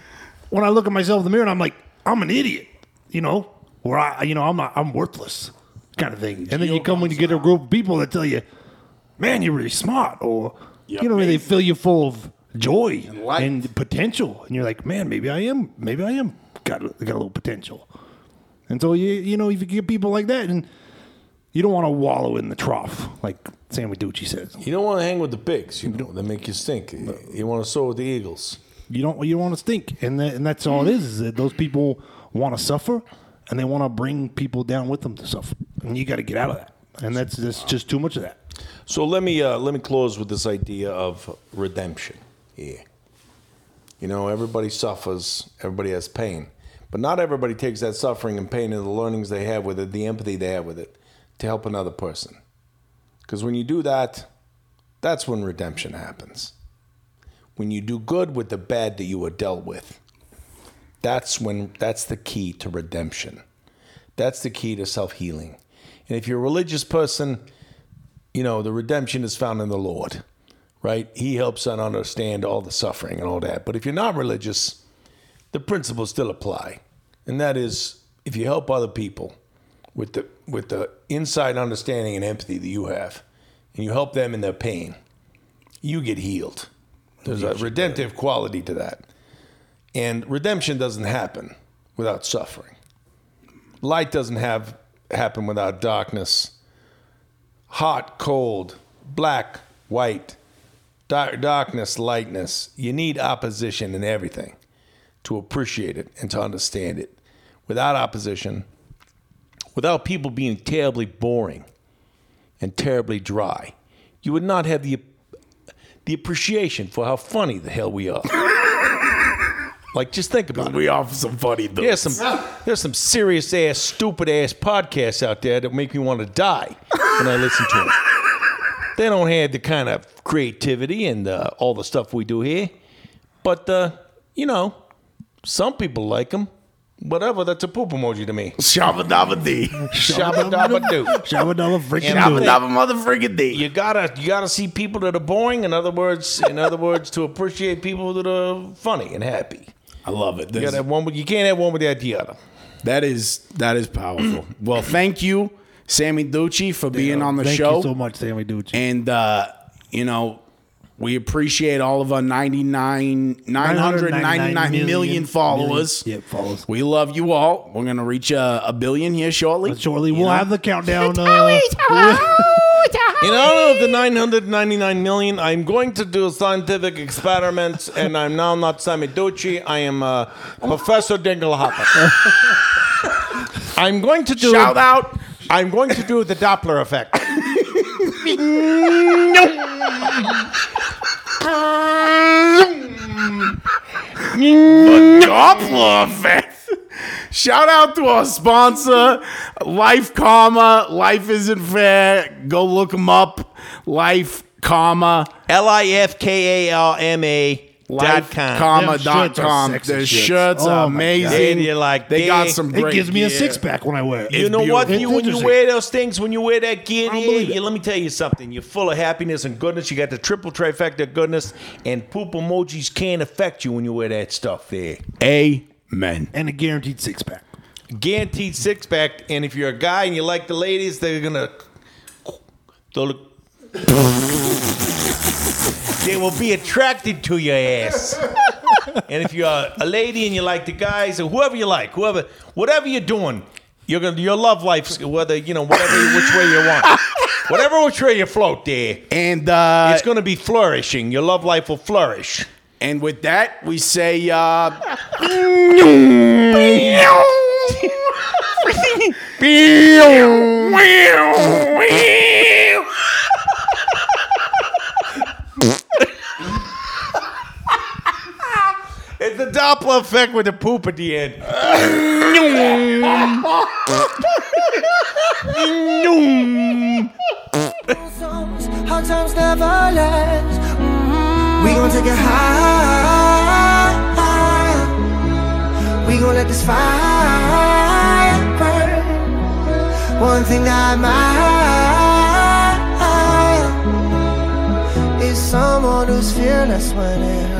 when I look at myself in the mirror and I'm like, I'm an idiot, you know, where I, you know, I'm not, I'm worthless kind of thing. And then you come when you get a group of people that tell you, man, you're really smart, or, You're you know, they fill you full of joy and, light. potential. And you're like, man, maybe I am, maybe I am got, got a little potential. And so, you, you know, if you get people like that and you don't want to wallow in the trough, like Sammy Duchet says. You don't want to hang with the pigs, you know, that make you stink. You want to soar with the eagles. You don't you don't want to stink, and that, and that's all it is. Is that those people want to suffer, and they want to bring people down with them to suffer, and you got to get out of that. And that's that's just too much of that. So let me uh, let me close with this idea of redemption. Yeah. You know, everybody suffers, everybody has pain, but not everybody takes that suffering and pain and the learnings they have with it, the empathy they have with it, to help another person. Because when you do that, that's when redemption happens. When you do good with the bad that you were dealt with, that's when that's the key to redemption. That's the key to self healing. And if you're a religious person, you know, the redemption is found in the Lord, right? He helps us understand all the suffering and all that. But if you're not religious, the principles still apply. And that is if you help other people with the with the inside understanding and empathy that you have, and you help them in their pain, you get healed. There's a redemptive quality to that. And redemption doesn't happen without suffering. Light doesn't have happen without darkness hot, cold, black, white, dark, darkness, lightness. You need opposition in everything to appreciate it and to understand it. Without opposition, without people being terribly boring and terribly dry, you would not have the the appreciation for how funny the hell we are. (laughs) like, just think about it. We offer some funny things. There's some there's some serious ass, stupid ass podcasts out there that make me want to die when I listen to them. They don't have the kind of creativity and uh, all the stuff we do here, but uh, you know, some people like them. Whatever, that's a poop emoji to me. Shabba dabba dee. Shabba dabba doo. (laughs) Shabba dabba freaking Shabba do it. dabba motherfucking dee. You gotta you gotta see people that are boring. In other words, in other words, to appreciate people that are funny and happy. I love it. You gotta have one. with- You can't have one without the other. that is that is powerful. (clears throat) well, thank you, Sammy Duchet, for being on the show. Thank show. you so much, Sammy Duchet. And uh, you know, we appreciate all of our 99 999 million followers. Yep, followers. We love you all. We're gonna reach a, a billion here shortly. Shortly, You we'll know? have the countdown. Uh, In honor of the 999 million, I'm going to do a scientific experiment, and I'm now not Sammy Duchet. I am uh, Professor Dinglehopper. I'm going to do. Shout out. I'm going to do the Doppler effect. (laughs) (laughs) The effect. Shout out to our sponsor, Life Karma. Life isn't fair. Go look them up. Life Karma. L I F K A R M A dot com. Them shirts are Lifekarma.com. Their shirts. shirts Oh are my amazing. God. You're like, they got they- some it great gives me a gear. six pack when I wear it. You know what? You, when you Interesting. wear those things, when you wear that gear, don't yeah, believe it. yeah, let me tell you something. You're full of happiness and goodness. You got the triple trifecta of goodness, and poop emojis can't affect you when you wear that stuff there. Amen. and a guaranteed six pack. Guaranteed six pack. And if you're a guy and you like the ladies, they're gonna. They'll, they will be attracted to your ass. (laughs) and if you're a lady and you like the guys or whoever you like, whoever, whatever you're doing, you're gonna your love life, whether you know whatever which way you want, (laughs) whatever which way you float there, And uh, it's gonna be flourishing. Your love life will flourish. and with that, we say uh, (laughs) It's the Doppler effect with the poop at the end. hard times never last. We gon' take it high. We gon' let this fire burn. One thing I admire is someone who's fearless when it